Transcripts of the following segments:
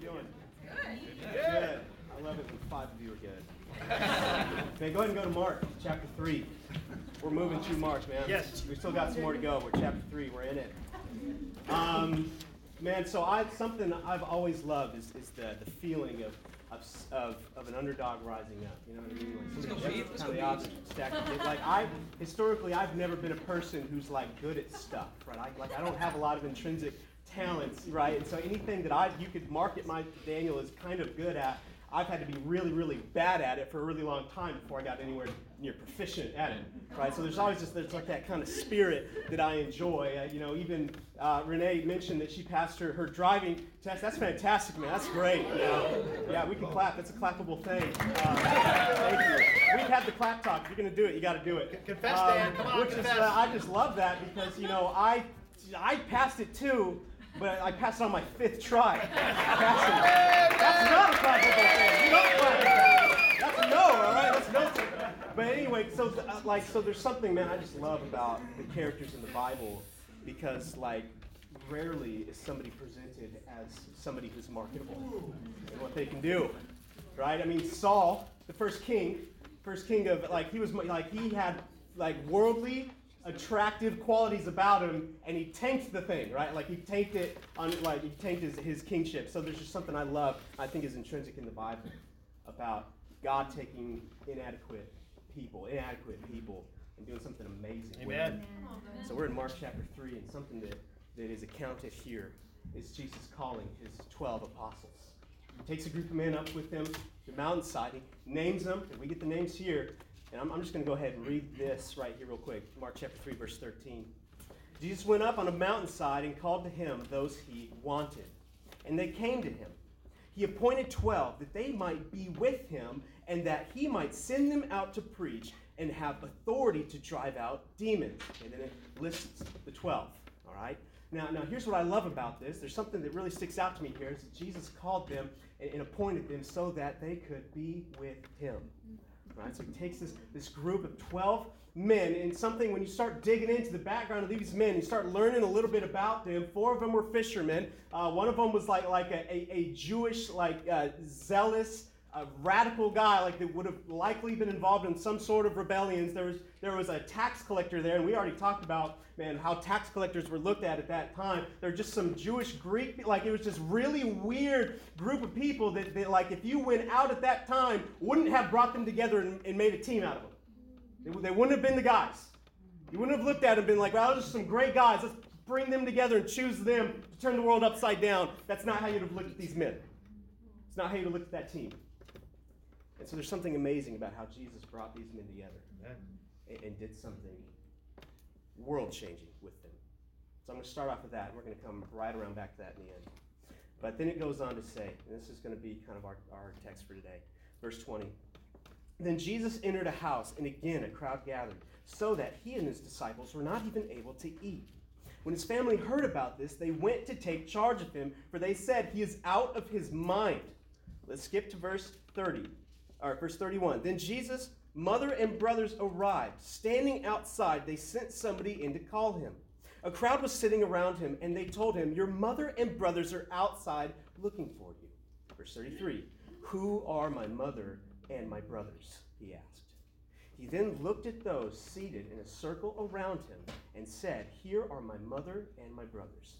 you doing? Good. Good. I love it when five of you are good. okay, go ahead and go to Mark chapter 3. We're moving through Mark, man. Yes. We still got some more to go. We're chapter 3. We're in it. Um, man, so I something I've always loved is, is the, the feeling of, of, of, of an underdog rising up. You know what I mean? Like Let's go, kind of the opposite stack. Like I historically, I've never been a person who's like good at stuff, right? I, like I don't have a lot of intrinsic talents, right? And so anything that I you could market my Daniel is kind of good at. I've had to be really, really bad at it for a really long time before I got anywhere near proficient at it, right? So there's always just there's like that kind of spirit that I enjoy. Uh, you know, even uh, Renee mentioned that she passed her, her driving test. That's fantastic, man. That's great. You know? Yeah, we can clap. That's a clappable thing. Uh, thank you. We've had the clap talk. If you're gonna do it, you got to do it. Confess, Dan. Come on, which confess. Is, uh, I just love that because you know I I passed it too, but I passed on my fifth try. That's not a clappable thing. You don't clap at that. That's no, all right. That's no. But anyway, so uh, like so, there's something, man. I just love about the characters in the Bible because like rarely is somebody presented as somebody who's marketable and what they can do, right? I mean, Saul, the first king, first king of like he was like he had like worldly attractive qualities about him and he tanked the thing right like he tanked it on like he tanked his, his kingship so there's just something i love i think is intrinsic in the bible about god taking inadequate people inadequate people and doing something amazing with them. Amen. So we're in Mark chapter 3, and something that, that is accounted here is Jesus calling his 12 apostles. He takes a group of men up with him to the mountainside. He names them, and we get the names here. And I'm, I'm just going to go ahead and read this right here, real quick. Mark chapter 3, verse 13. Jesus went up on a mountainside and called to him those he wanted. And they came to him. He appointed 12 that they might be with him and that he might send them out to preach and have authority to drive out demons. And then it lists the 12. All right? Now, now here's what I love about this. There's something that really sticks out to me here is that Jesus called them and, and appointed them so that they could be with him. Right? So he takes this, this group of 12 men, and something when you start digging into the background of these men, you start learning a little bit about them. Four of them were fishermen. Uh, one of them was like, like a, a, a Jewish, like uh, zealous, a radical guy, like that would have likely been involved in some sort of rebellions. There was there was a tax collector there, and we already talked about man how tax collectors were looked at at that time. They're just some Jewish Greek, like it was just really weird group of people that, that like if you went out at that time, wouldn't have brought them together and, and made a team out of them. They, they wouldn't have been the guys. You wouldn't have looked at them and been like, well, those are some great guys. Let's bring them together and choose them to turn the world upside down. That's not how you'd have looked at these men. It's not how you'd have looked at that team. And so there's something amazing about how Jesus brought these men together and, and did something world changing with them. So I'm going to start off with that, and we're going to come right around back to that in the end. But then it goes on to say, and this is going to be kind of our, our text for today, verse 20. Then Jesus entered a house, and again a crowd gathered, so that he and his disciples were not even able to eat. When his family heard about this, they went to take charge of him, for they said, He is out of his mind. Let's skip to verse 30, or verse 31. Then Jesus' mother and brothers arrived. Standing outside, they sent somebody in to call him. A crowd was sitting around him, and they told him, Your mother and brothers are outside looking for you. Verse 33 Who are my mother and my brothers? He asked. He then looked at those seated in a circle around him and said, Here are my mother and my brothers.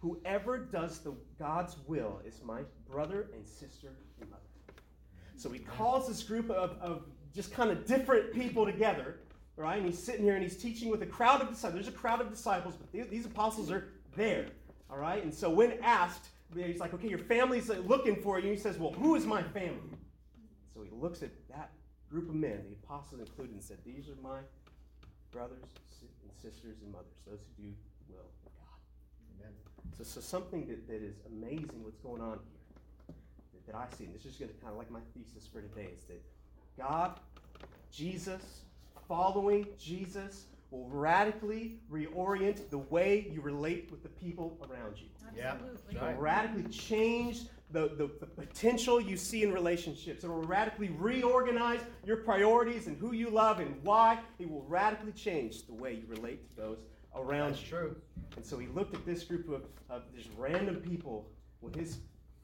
Whoever does the God's will is my brother and sister and mother. So he calls this group of, of just kind of different people together, right? And he's sitting here and he's teaching with a crowd of disciples. There's a crowd of disciples, but these, these apostles are there, all right? And so when asked, he's like, okay, your family's uh, looking for you. He says, well, who is my family? So he looks at that group of men, the apostles included, and said, these are my brothers and sisters and mothers, those who do the will of God. Amen. So, so something that, that is amazing what's going on here that, that I see, and this is going to kind of like my thesis for today, is that God, Jesus, following Jesus will radically reorient the way you relate with the people around you. Yeah. Absolutely. It will radically change the, the, the potential you see in relationships. It will radically reorganize your priorities and who you love and why. It will radically change the way you relate to those around That's you. true. And so he looked at this group of, of just random people with his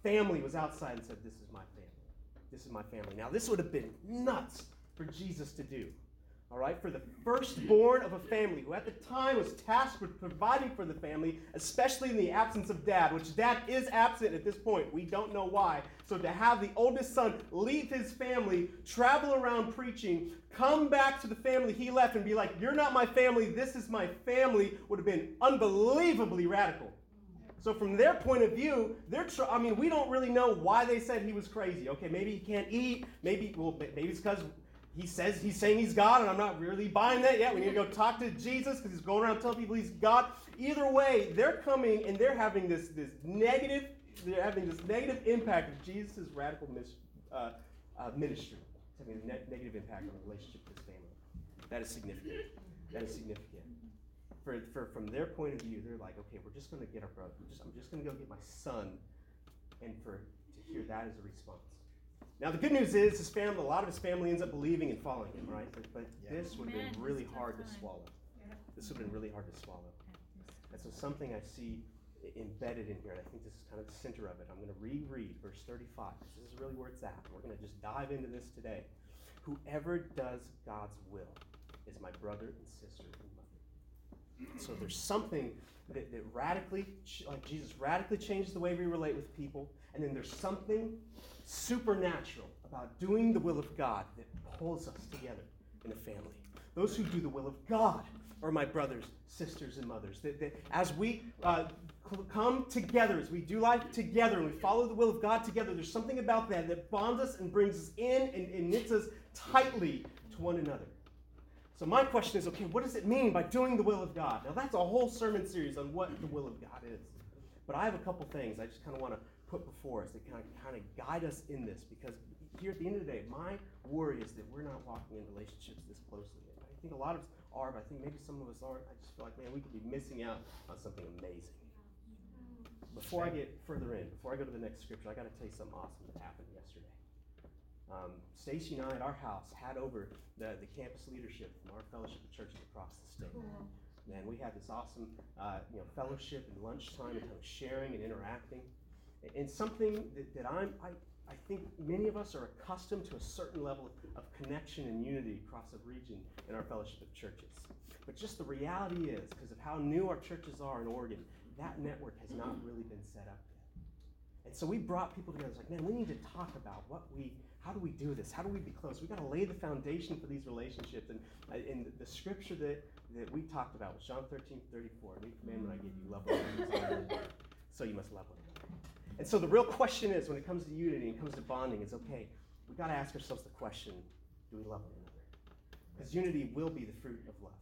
family was outside and said, This is my family. This is my family. Now, this would have been nuts for Jesus to do. All right, for the firstborn of a family who at the time was tasked with providing for the family, especially in the absence of dad, which dad is absent at this point. We don't know why. So to have the oldest son leave his family, travel around preaching, come back to the family he left and be like, You're not my family, this is my family, would have been unbelievably radical. So from their point of view, they're tr- I mean, we don't really know why they said he was crazy. Okay, maybe he can't eat. Maybe well, maybe it's because he says he's saying he's God, and I'm not really buying that yet. We need to go talk to Jesus because he's going around telling people he's God. Either way, they're coming and they're having this this negative they're having this negative impact of Jesus' radical mis- uh, uh, ministry. It's having a ne- negative impact on the relationship with his family. That is significant. That is significant. For, for, from their point of view, they're like, okay, we're just going to get our brother. Just, I'm just going to go get my son, and for to hear that as a response. Now the good news is his family, a lot of his family ends up believing and following him, right? But, but yeah. this would have been really hard to swallow. This would have been really hard to swallow. And so something I see embedded in here, and I think this is kind of the center of it. I'm going to reread verse 35. This is really where it's at. We're going to just dive into this today. Whoever does God's will is my brother and sister and mother. So there's something that, that radically, like Jesus radically changes the way we relate with people, and then there's something supernatural about doing the will of God that pulls us together in a family. Those who do the will of God are my brothers, sisters, and mothers. That, that as we uh, come together, as we do life together, and we follow the will of God together, there's something about that that bonds us and brings us in and, and knits us tightly to one another. So my question is, okay, what does it mean by doing the will of God? Now that's a whole sermon series on what the will of God is. But I have a couple things I just kind of want to put before us that kind of, kind of guide us in this because here at the end of the day, my worry is that we're not walking in relationships this closely. I think a lot of us are, but I think maybe some of us aren't. I just feel like, man, we could be missing out on something amazing. Before I get further in, before I go to the next scripture, I got to tell you something awesome that happened yesterday. Um, Stacy and I at our house had over the, the campus leadership from our fellowship of churches across the state. Cool. Man, we had this awesome, uh, you know, fellowship and lunchtime and kind of sharing and interacting and something that, that I'm, I, I think many of us are accustomed to a certain level of connection and unity across a region in our fellowship of churches. But just the reality is, because of how new our churches are in Oregon, that network has not really been set up yet. And so we brought people together. It's like, man, we need to talk about what we, how do we do this? How do we be close? We've got to lay the foundation for these relationships. And, uh, in the scripture that, that we talked about was John 13, 34. New commandment I give you, love one another. so you must love one another. And so the real question is when it comes to unity and comes to bonding, is okay, we've got to ask ourselves the question do we love one another? Because unity will be the fruit of love.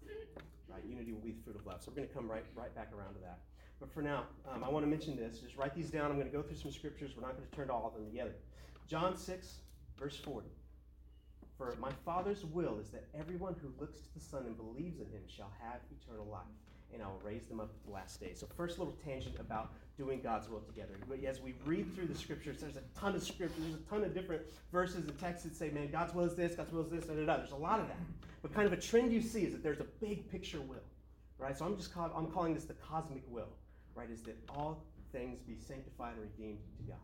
Right? Unity will be the fruit of love. So we're going to come right, right back around to that. But for now, um, I want to mention this. Just write these down. I'm going to go through some scriptures. We're not going to turn to all of them together. John 6, verse 40. For my Father's will is that everyone who looks to the Son and believes in him shall have eternal life, and I will raise them up at the last day. So, first little tangent about doing God's will together. As we read through the scriptures, there's a ton of scriptures, there's a ton of different verses and texts that say, man, God's will is this, God's will is this, da, da, da. There's a lot of that. But kind of a trend you see is that there's a big picture will, right? So I'm just call, I'm calling this the cosmic will, right? Is that all things be sanctified and redeemed to God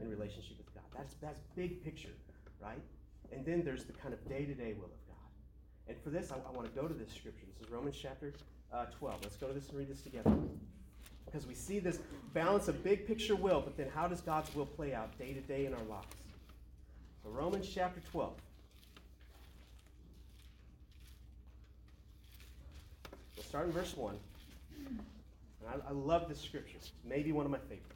in relationship with God. That's that's big picture, right? And then there's the kind of day-to-day will of God. And for this, I, I want to go to this scripture. This is Romans chapter uh, 12. Let's go to this and read this together. Because we see this balance of big picture will, but then how does God's will play out day to day in our lives? So, Romans chapter 12. We'll start in verse 1. And I, I love this scripture. Maybe one of my favorites.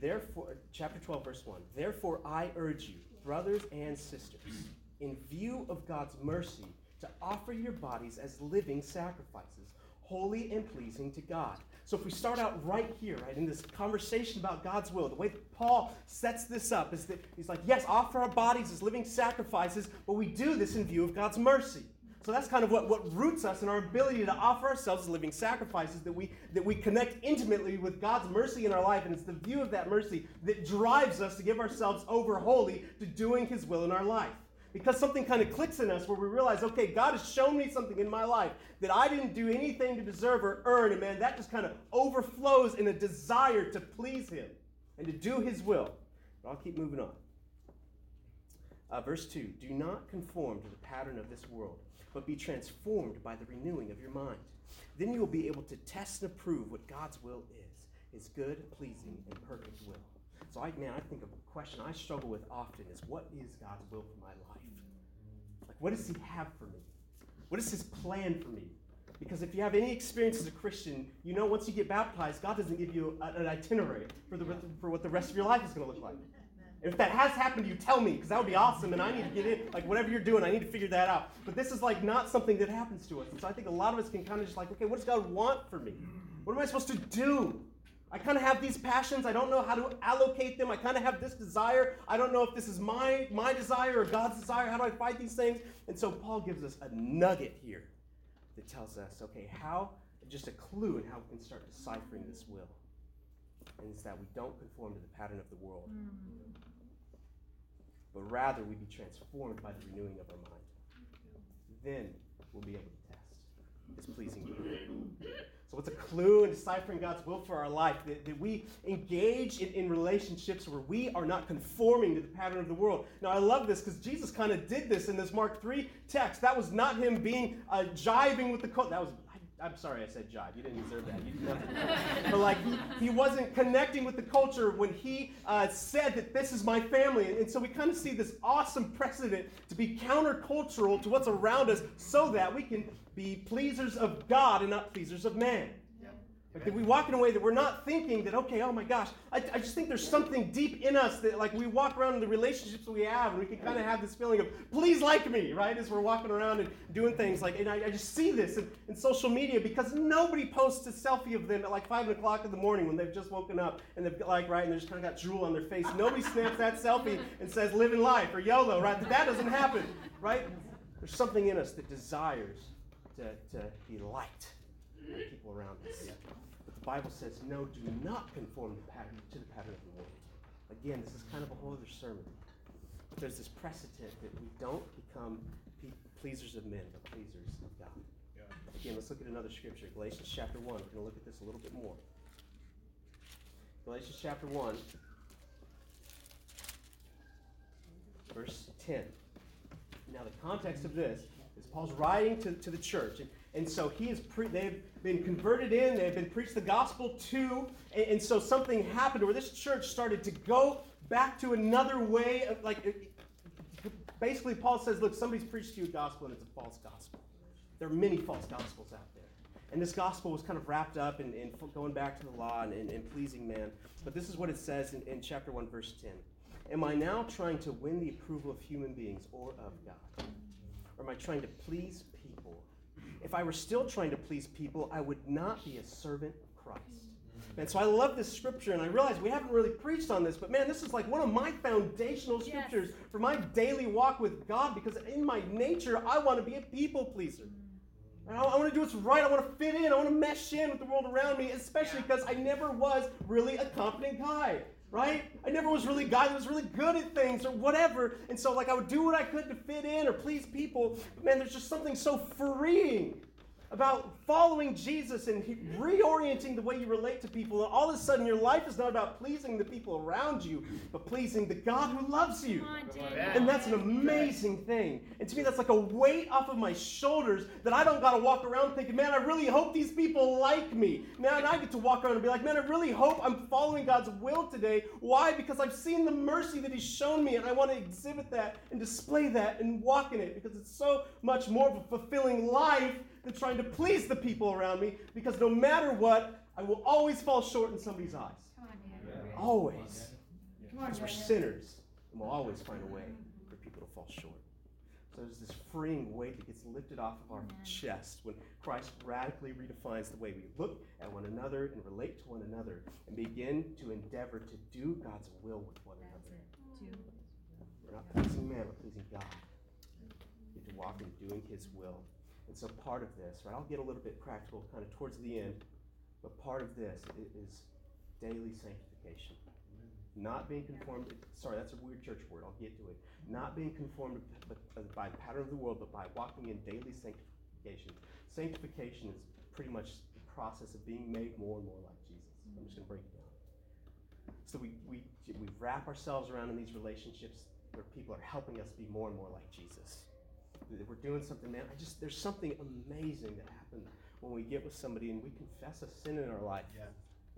Therefore, chapter 12, verse 1. Therefore, I urge you, brothers and sisters, in view of God's mercy, to offer your bodies as living sacrifices, holy and pleasing to God. So if we start out right here, right, in this conversation about God's will, the way that Paul sets this up is that he's like, yes, offer our bodies as living sacrifices, but we do this in view of God's mercy. So that's kind of what, what roots us in our ability to offer ourselves as living sacrifices, that we, that we connect intimately with God's mercy in our life. And it's the view of that mercy that drives us to give ourselves over wholly to doing His will in our life because something kind of clicks in us where we realize, okay, God has shown me something in my life that I didn't do anything to deserve or earn. And man, that just kind of overflows in a desire to please Him. and to do his will. But I'll keep moving on. Uh, verse 2 Do not conform to the pattern of this world, but be transformed by the renewing of your mind. Then you will be able to test and approve what God's will is, his good, pleasing, and perfect will. So, I, man, I think of a question I struggle with often is what is God's will for my life? Like, what does he have for me? What is his plan for me? Because if you have any experience as a Christian, you know once you get baptized, God doesn't give you an itinerary for, the, for what the rest of your life is going to look like. If that has happened you, tell me, because that would be awesome, and I need to get in. Like, whatever you're doing, I need to figure that out. But this is like not something that happens to us. And so I think a lot of us can kind of just like, okay, what does God want for me? What am I supposed to do? I kind of have these passions. I don't know how to allocate them. I kind of have this desire. I don't know if this is my, my desire or God's desire. How do I fight these things? And so Paul gives us a nugget here that tells us, okay, how, just a clue in how we can start deciphering this will. And it's that we don't conform to the pattern of the world. Mm but rather we be transformed by the renewing of our mind. Then we'll be able to test His pleasing will. So, what's a clue in deciphering God's will for our life? That, that we engage in, in relationships where we are not conforming to the pattern of the world. Now, I love this because Jesus kind of did this in this Mark 3 text. That was not him being uh, jiving with the culture. That was I'm sorry I said jive. You didn't deserve that. You didn't but like he, he wasn't connecting with the culture when he uh, said that this is my family. And so we kind of see this awesome precedent to be countercultural to what's around us so that we can be pleasers of God and not pleasers of man. Like that we walk in a way that we're not thinking that, okay, oh my gosh, I, I just think there's something deep in us that like we walk around in the relationships we have and we can kind of have this feeling of, please like me, right? As we're walking around and doing things like, and I, I just see this in, in, social media because nobody posts a selfie of them at like five o'clock in the morning when they've just woken up and they've like, right, and they just kind of got drool on their face. Nobody snaps that selfie and says living life or YOLO, right? That, that doesn't happen, right? There's something in us that desires to, to be liked by people around us. Bible says, no, do not conform to, pattern, to the pattern of the world. Again, this is kind of a whole other sermon. But there's this precedent that we don't become pleasers of men, but pleasers of God. Yeah. Again, let's look at another scripture. Galatians chapter 1. We're going to look at this a little bit more. Galatians chapter 1, verse 10. Now, the context of this Paul's writing to, to the church. And and so he is pre- they've been converted in, they've been preached the gospel to, and, and, so something happened where this church started to go back to another way of like basically Paul says, look, somebody's preached to you a gospel and it's a false gospel. There are many false gospels out there. And this gospel was kind of wrapped up in, in going back to the law and, and, and, pleasing man. But this is what it says in, in chapter 1, verse 10. Am I now trying to win the approval of human beings or of God? Or am I trying to please people? if I were still trying to please people, I would not be a servant of Christ. Mm. And so I love this scripture, and I realize we haven't really preached on this, but man, this is like one of my foundational scriptures yes. for my daily walk with God because in my nature, I want to be a people pleaser. I, I want to do what's right. I want to fit in. I want to mesh in with the world around me, especially because I never was really a confident guy right? I never was really a guy that was really good at things or whatever. And so, like, I would do what I could to fit in or please people. But man, there's just something so freeing about following Jesus and reorienting the way you relate to people. And all of a sudden, your life is not about pleasing the people around you, but pleasing the God who loves you. On, and that's an amazing thing. And to me, that's like a weight off of my shoulders that I don't got to walk around thinking, man, I really hope these people like me. Man, I get to walk around and be like, man, I really hope I'm following God's will today. Why? Because I've seen the mercy that He's shown me, and I want to exhibit that and display that and walk in it because it's so much more of a fulfilling life than trying to please the people around me because no matter what, I will always fall short in somebody's eyes. On, always. Because we're sinners and we'll always find a way for people to fall short. So there's this freeing weight that gets lifted off of our chest when Christ radically redefines the way we look at one another and relate to one another and begin to endeavor to do God's will with one another. We're not pleasing man, we're pleasing God. We get to walk in doing his will. And so part of this, right, I'll get a little bit practical kind of towards the end, but part of this is daily sanctification. Not being conformed, sorry, that's a weird church word, I'll get to it. Not being conformed by the pattern of the world, but by walking in daily sanctification. Sanctification is pretty much the process of being made more and more like Jesus. I'm just going to break it down. so we, we, we wrap ourselves around in these relationships where people are helping us be more and more like Jesus. We're doing something, man. I just there's something amazing that happens when we get with somebody and we confess a sin in our life. Yeah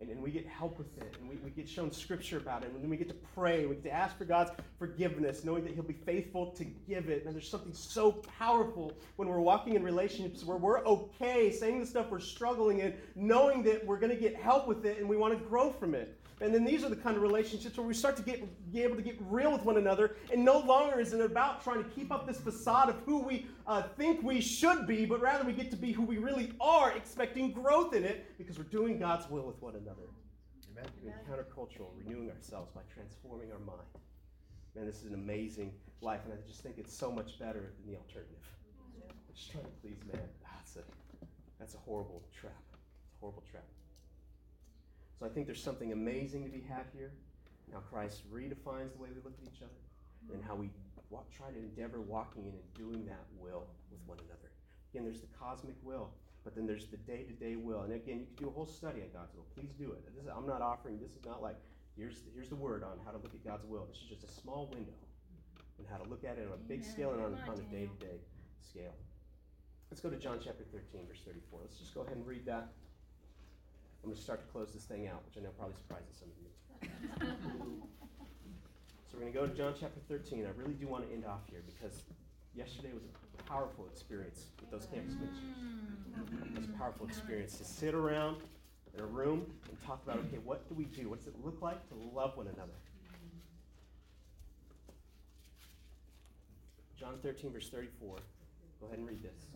and, and we get help with it, and we, we get shown scripture about it, and then we get to pray, we get to ask for God's forgiveness, knowing that He'll be faithful to give it. And there's something so powerful when we're walking in relationships where we're okay saying the stuff we're struggling in, knowing that we're going to get help with it and we want to grow from it. And then these are the kind of relationships where we start to get be able to get real with one another, and no longer is it about trying to keep up this facade of who we uh, think we should be, but rather we get to be who we really are, expecting growth in it because we're doing God's will with one another. Amen. Being countercultural, renewing ourselves by transforming our mind. Man, this is an amazing life, and I just think it's so much better than the alternative. Just trying to please man. That's a that's a horrible trap. It's a horrible trap. So I think there's something amazing to be had here. Now Christ redefines the way we look at each other and how we walk, try to endeavor walking in and doing that will with one another. Again, there's the cosmic will, but then there's the day-to-day will. And again, you could do a whole study on God's will. Please do it. Is, I'm not offering. This is not like here's here's the word on how to look at God's will. This is just a small window and how to look at it on a big scale and on, on a day-to-day scale. Let's go to John chapter 13, verse 34. Let's just go ahead and read that. I'm going to start to close this thing out, which I know probably surprises some of you. so we're going to go to John chapter 13. I really do want to end off here because yesterday was a powerful experience with those campus ministers. It was a powerful experience to sit around in a room and talk about, okay, what do we do? What does it look like to love one another? John 13, verse 34. Go ahead and read this.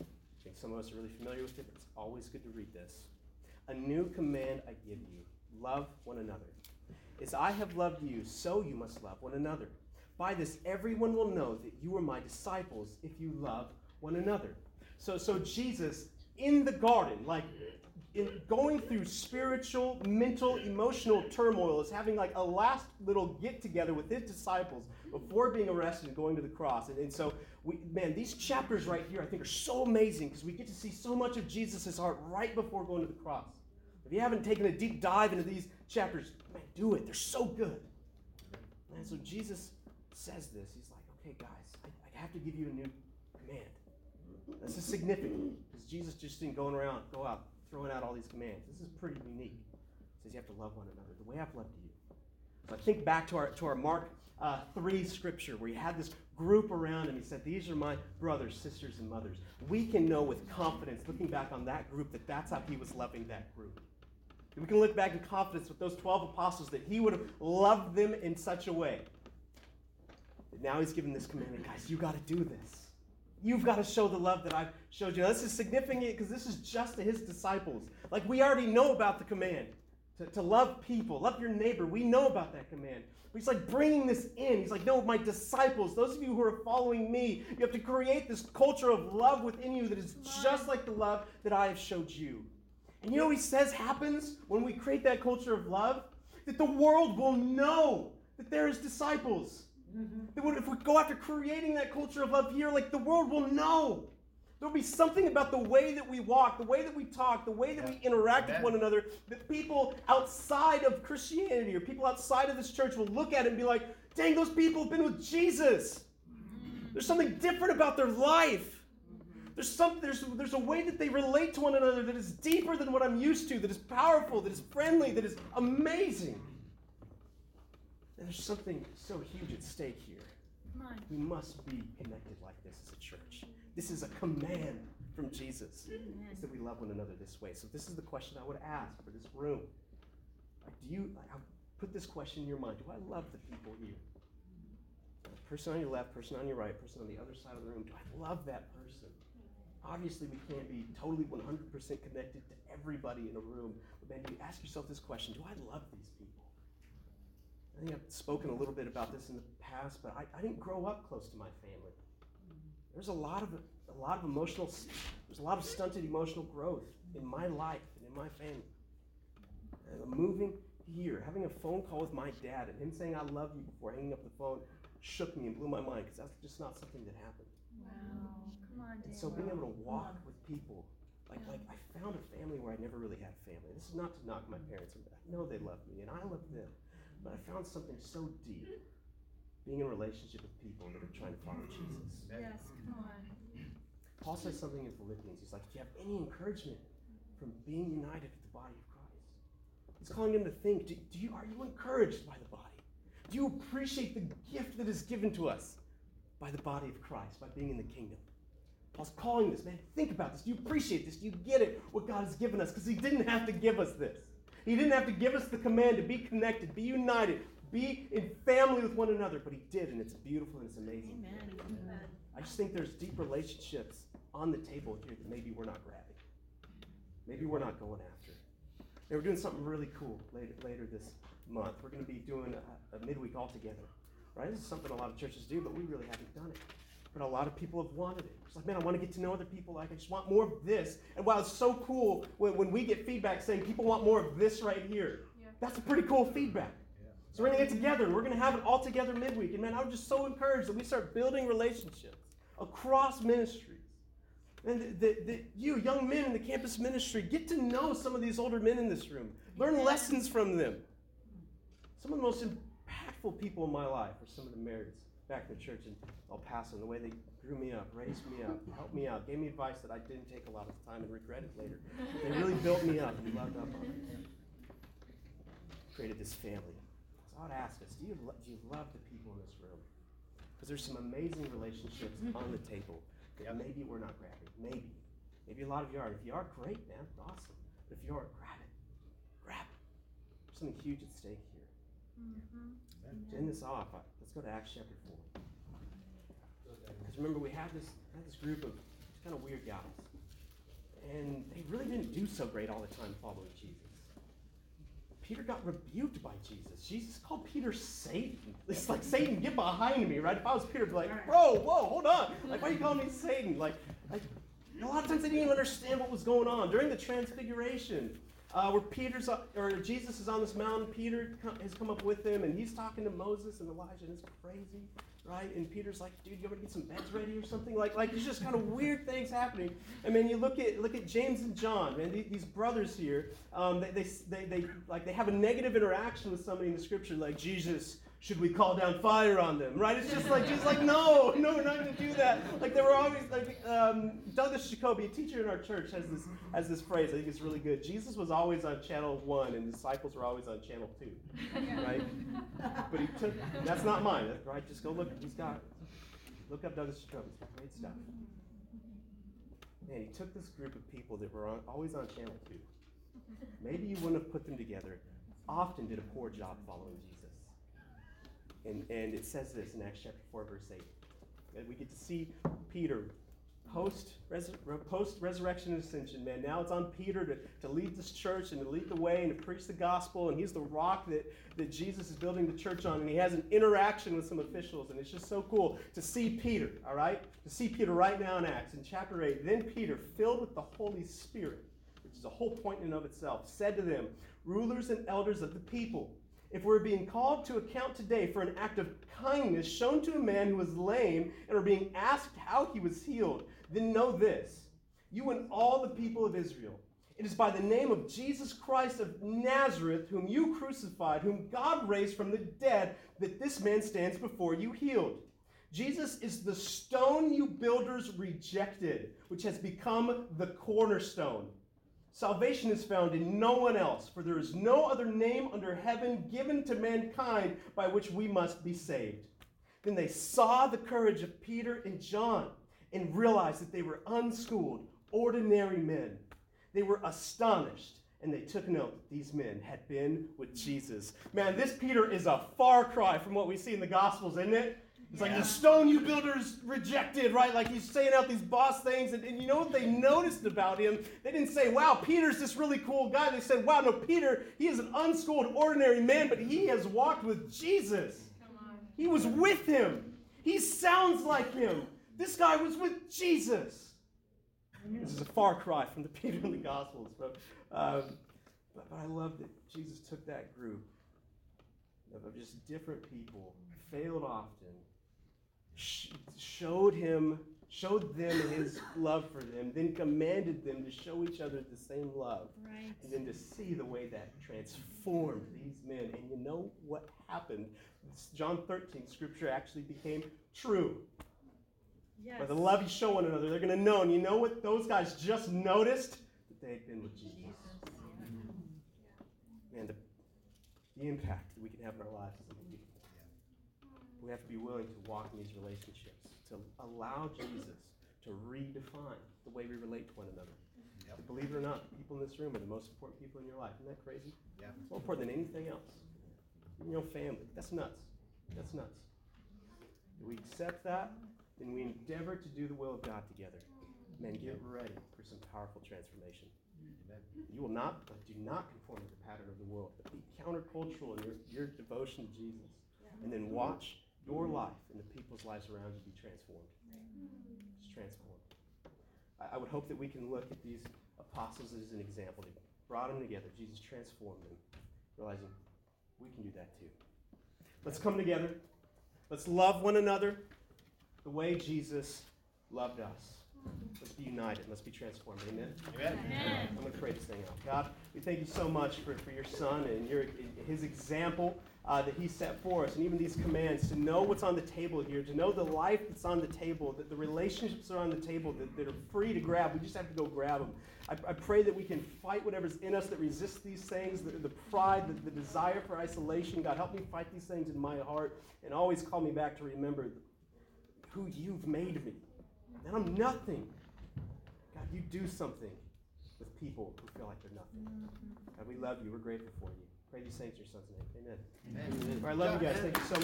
I think some of us are really familiar with it, but it's always good to read this. A new command I give you love one another. As I have loved you, so you must love one another. By this, everyone will know that you are my disciples if you love one another. So, so Jesus in the garden, like in going through spiritual, mental, emotional turmoil, is having like a last little get together with his disciples before being arrested and going to the cross. And, and so, we, man, these chapters right here I think are so amazing because we get to see so much of Jesus' heart right before going to the cross. If you haven't taken a deep dive into these chapters, man, do it. They're so good. And so Jesus says this. He's like, okay, guys, I, I have to give you a new command. This is significant because Jesus just didn't go around, go out throwing out all these commands. This is pretty unique. He says you have to love one another the way I've loved you. So I think back to our to our Mark uh, 3 scripture where he had this group around him. He said, These are my brothers, sisters, and mothers. We can know with confidence, looking back on that group, that that's how he was loving that group. We can look back in confidence with those 12 apostles that he would have loved them in such a way. That now he's given this commandment guys, you got to do this. You've got to show the love that I've showed you. Now, this is significant because this is just to his disciples. Like we already know about the command to, to love people, love your neighbor. We know about that command. But he's like bringing this in. He's like, no, my disciples, those of you who are following me, you have to create this culture of love within you that is just like the love that I have showed you. And you know what he says happens when we create that culture of love? That the world will know that there is disciples. Mm-hmm. That if we go after creating that culture of love here, like the world will know. There'll be something about the way that we walk, the way that we talk, the way that yeah. we interact Amen. with one another that people outside of Christianity or people outside of this church will look at it and be like, dang, those people have been with Jesus. Mm-hmm. There's something different about their life. There's some there's there's a way that they relate to one another that is deeper than what I'm used to, that is powerful, that is friendly, that is amazing. And there's something so huge at stake here. We must be connected like this as a church. This is a command from Jesus. Is that we love one another this way. So this is the question I would ask for this room. do you I put this question in your mind? Do I love the people here? Person on your left, person on your right, person on the other side of the room. Do I love that person? Obviously, we can't be totally 100% connected to everybody in a room. But man, you ask yourself this question Do I love these people? I think I've spoken a little bit about this in the past, but I, I didn't grow up close to my family. There's a lot of a lot of emotional there's a lot of stunted emotional growth in my life and in my family. And moving here, having a phone call with my dad and him saying I love you before hanging up the phone shook me and blew my mind because that's just not something that happened. Wow. On, And so being able to walk with people Like, like I found a family where I never really had a family. This is not to knock my parents. I know they love me and I love them. But I found something so deep being in relationship with people that are trying to follow Jesus. Yes, come on. Paul says something in Philippians. He's like, if you have any encouragement from being united with the body of Christ, he's calling him to think, do, do you, are you encouraged by the body? Do you appreciate the gift that is given to us by the body of Christ, by being in the kingdom? Paul's calling this, man. Think about this. Do you appreciate this? Do you get it, what God has given us? Because he didn't have to give us this. He didn't have to give us the command to be connected, be united, be in family with one another, but he did, and it's beautiful and it's amazing. Amen. Amen. I just think there's deep relationships on the table here that maybe we're not grabbing. Maybe we're not going after. And we're doing something really cool later, later this month. We're going to be doing a, a midweek all together. Right? This is something a lot of churches do, but we really haven't done it. But a lot of people have wanted it. It's like, man, I want to get to know other people. Like, I just want more of this. And while it's so cool when, when we get feedback saying people want more of this right here, Yeah. that's a pretty cool feedback. So we're going to get together and we're going to have it all together midweek. And man, I'm just so encouraged that we start building relationships across ministries. And that, that you, young men in the campus ministry, get to know some of these older men in this room. Learn lessons from them. Some of the most impactful people in my life are some of the marrieds back to the church in El Paso, and the way they grew me up, raised me up, helped me out, gave me advice that I didn't take a lot of the time and regret it later. They really built me up and loved up on me. Created this family. So I'd ask us, do you, lo- do you love the people in this room? Because there's some amazing relationships on the table that maybe we're not grabbing. Maybe. Maybe a lot of you are. If you are, great, man. Awesome. But if you aren't, grab it. Grab it. There's something huge at stake here. Mm-hmm. To end this off, I- let's go to Acts chapter 4. Because remember, we had this, had this group of kind of weird guys. And they really didn't do so great all the time following Jesus. Peter got rebuked by Jesus. Jesus called Peter Satan. It's like, Satan, get behind me, right? If I was Peter, I'd be like, bro, whoa, hold on. Like, why are you calling me Satan? Like, like a lot of times they didn't even understand what was going on. During the transfiguration, uh, where Peter's up, or Jesus is on this mountain, Peter has come up with him, and he's talking to Moses and Elijah, and it's crazy, right? And Peter's like, "Dude, you want to get some beds ready or something?" Like, like there's just kind of weird things happening. I mean, you look at look at James and John, man, these, these brothers here, um, they, they, they, they like they have a negative interaction with somebody in the scripture, like Jesus. Should we call down fire on them? Right? It's just like Jesus, like no, no, we're not going to do that. Like they were always like um, Douglas Jacoby, a teacher in our church, has this has this phrase. I think it's really good. Jesus was always on channel one, and disciples were always on channel two. Right? But he took. That's not mine. Right? Just go look. He's got. Look up Douglas Jacoby. Great stuff. Man, he took this group of people that were on, always on channel two. Maybe you wouldn't have put them together. Often did a poor job following Jesus. And, and it says this in Acts chapter 4, verse 8. That we get to see Peter post post resurrection and ascension, man. Now it's on Peter to, to lead this church and to lead the way and to preach the gospel. And he's the rock that, that Jesus is building the church on. And he has an interaction with some officials. And it's just so cool to see Peter, all right? To see Peter right now in Acts in chapter 8. Then Peter, filled with the Holy Spirit, which is a whole point in and of itself, said to them, Rulers and elders of the people, if we're being called to account today for an act of kindness shown to a man who was lame and are being asked how he was healed, then know this you and all the people of Israel. It is by the name of Jesus Christ of Nazareth, whom you crucified, whom God raised from the dead, that this man stands before you healed. Jesus is the stone you builders rejected, which has become the cornerstone. Salvation is found in no one else, for there is no other name under heaven given to mankind by which we must be saved. Then they saw the courage of Peter and John and realized that they were unschooled, ordinary men. They were astonished and they took note that these men had been with Jesus. Man, this Peter is a far cry from what we see in the Gospels, isn't it? It's like the stone you builders rejected, right? Like he's saying out these boss things. And, and you know what they noticed about him? They didn't say, wow, Peter's this really cool guy. They said, wow, no, Peter, he is an unschooled, ordinary man, but he has walked with Jesus. He was with him. He sounds like him. This guy was with Jesus. This is a far cry from the Peter in the Gospels, but, um, but, but I love that Jesus took that group of just different people, failed often, showed him, showed them his love for them, then commanded them to show each other the same love. Right. And then to see the way that transformed these men. And you know what happened? John 13, scripture actually became true. Yes. By the love you show one another, they're going to know. And you know what those guys just noticed? That they had been with Jesus. And the, the impact that we can have in our lives people. We have to be willing to walk in these relationships, to allow Jesus to redefine the way we relate to one another. Yep. Believe it or not, people in this room are the most important people in your life. Isn't that crazy? Yeah. More important than anything else. Your own family. That's nuts. That's nuts. If we accept that, then we endeavor to do the will of God together. Man, get ready for some powerful transformation. Amen. You will not, but do not conform to the pattern of the world, but be countercultural in your, your devotion to Jesus. And then watch your life and the people's lives around you be transformed. Just transformed. I, I would hope that we can look at these apostles as an example. They brought them together. Jesus transformed them, realizing we can do that too. Let's come together. Let's love one another the way Jesus loved us. Let's be united. Let's be transformed. Amen. Amen. Amen. I'm going to pray this thing out. God, we thank you so much for, for your son and your his example uh, that he set for us, and even these commands to know what's on the table here, to know the life that's on the table, that the relationships are on the table, that, that are free to grab. We just have to go grab them. I, I pray that we can fight whatever's in us that resists these things, the, the pride, the, the desire for isolation. God, help me fight these things in my heart, and always call me back to remember who you've made me. And I'm nothing. God, you do something with people who feel like they're nothing. God, we love you. We're grateful for you. Pray these things in your son's name. Amen. Amen. All right, I love you guys. Thank you so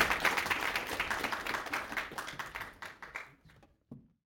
much.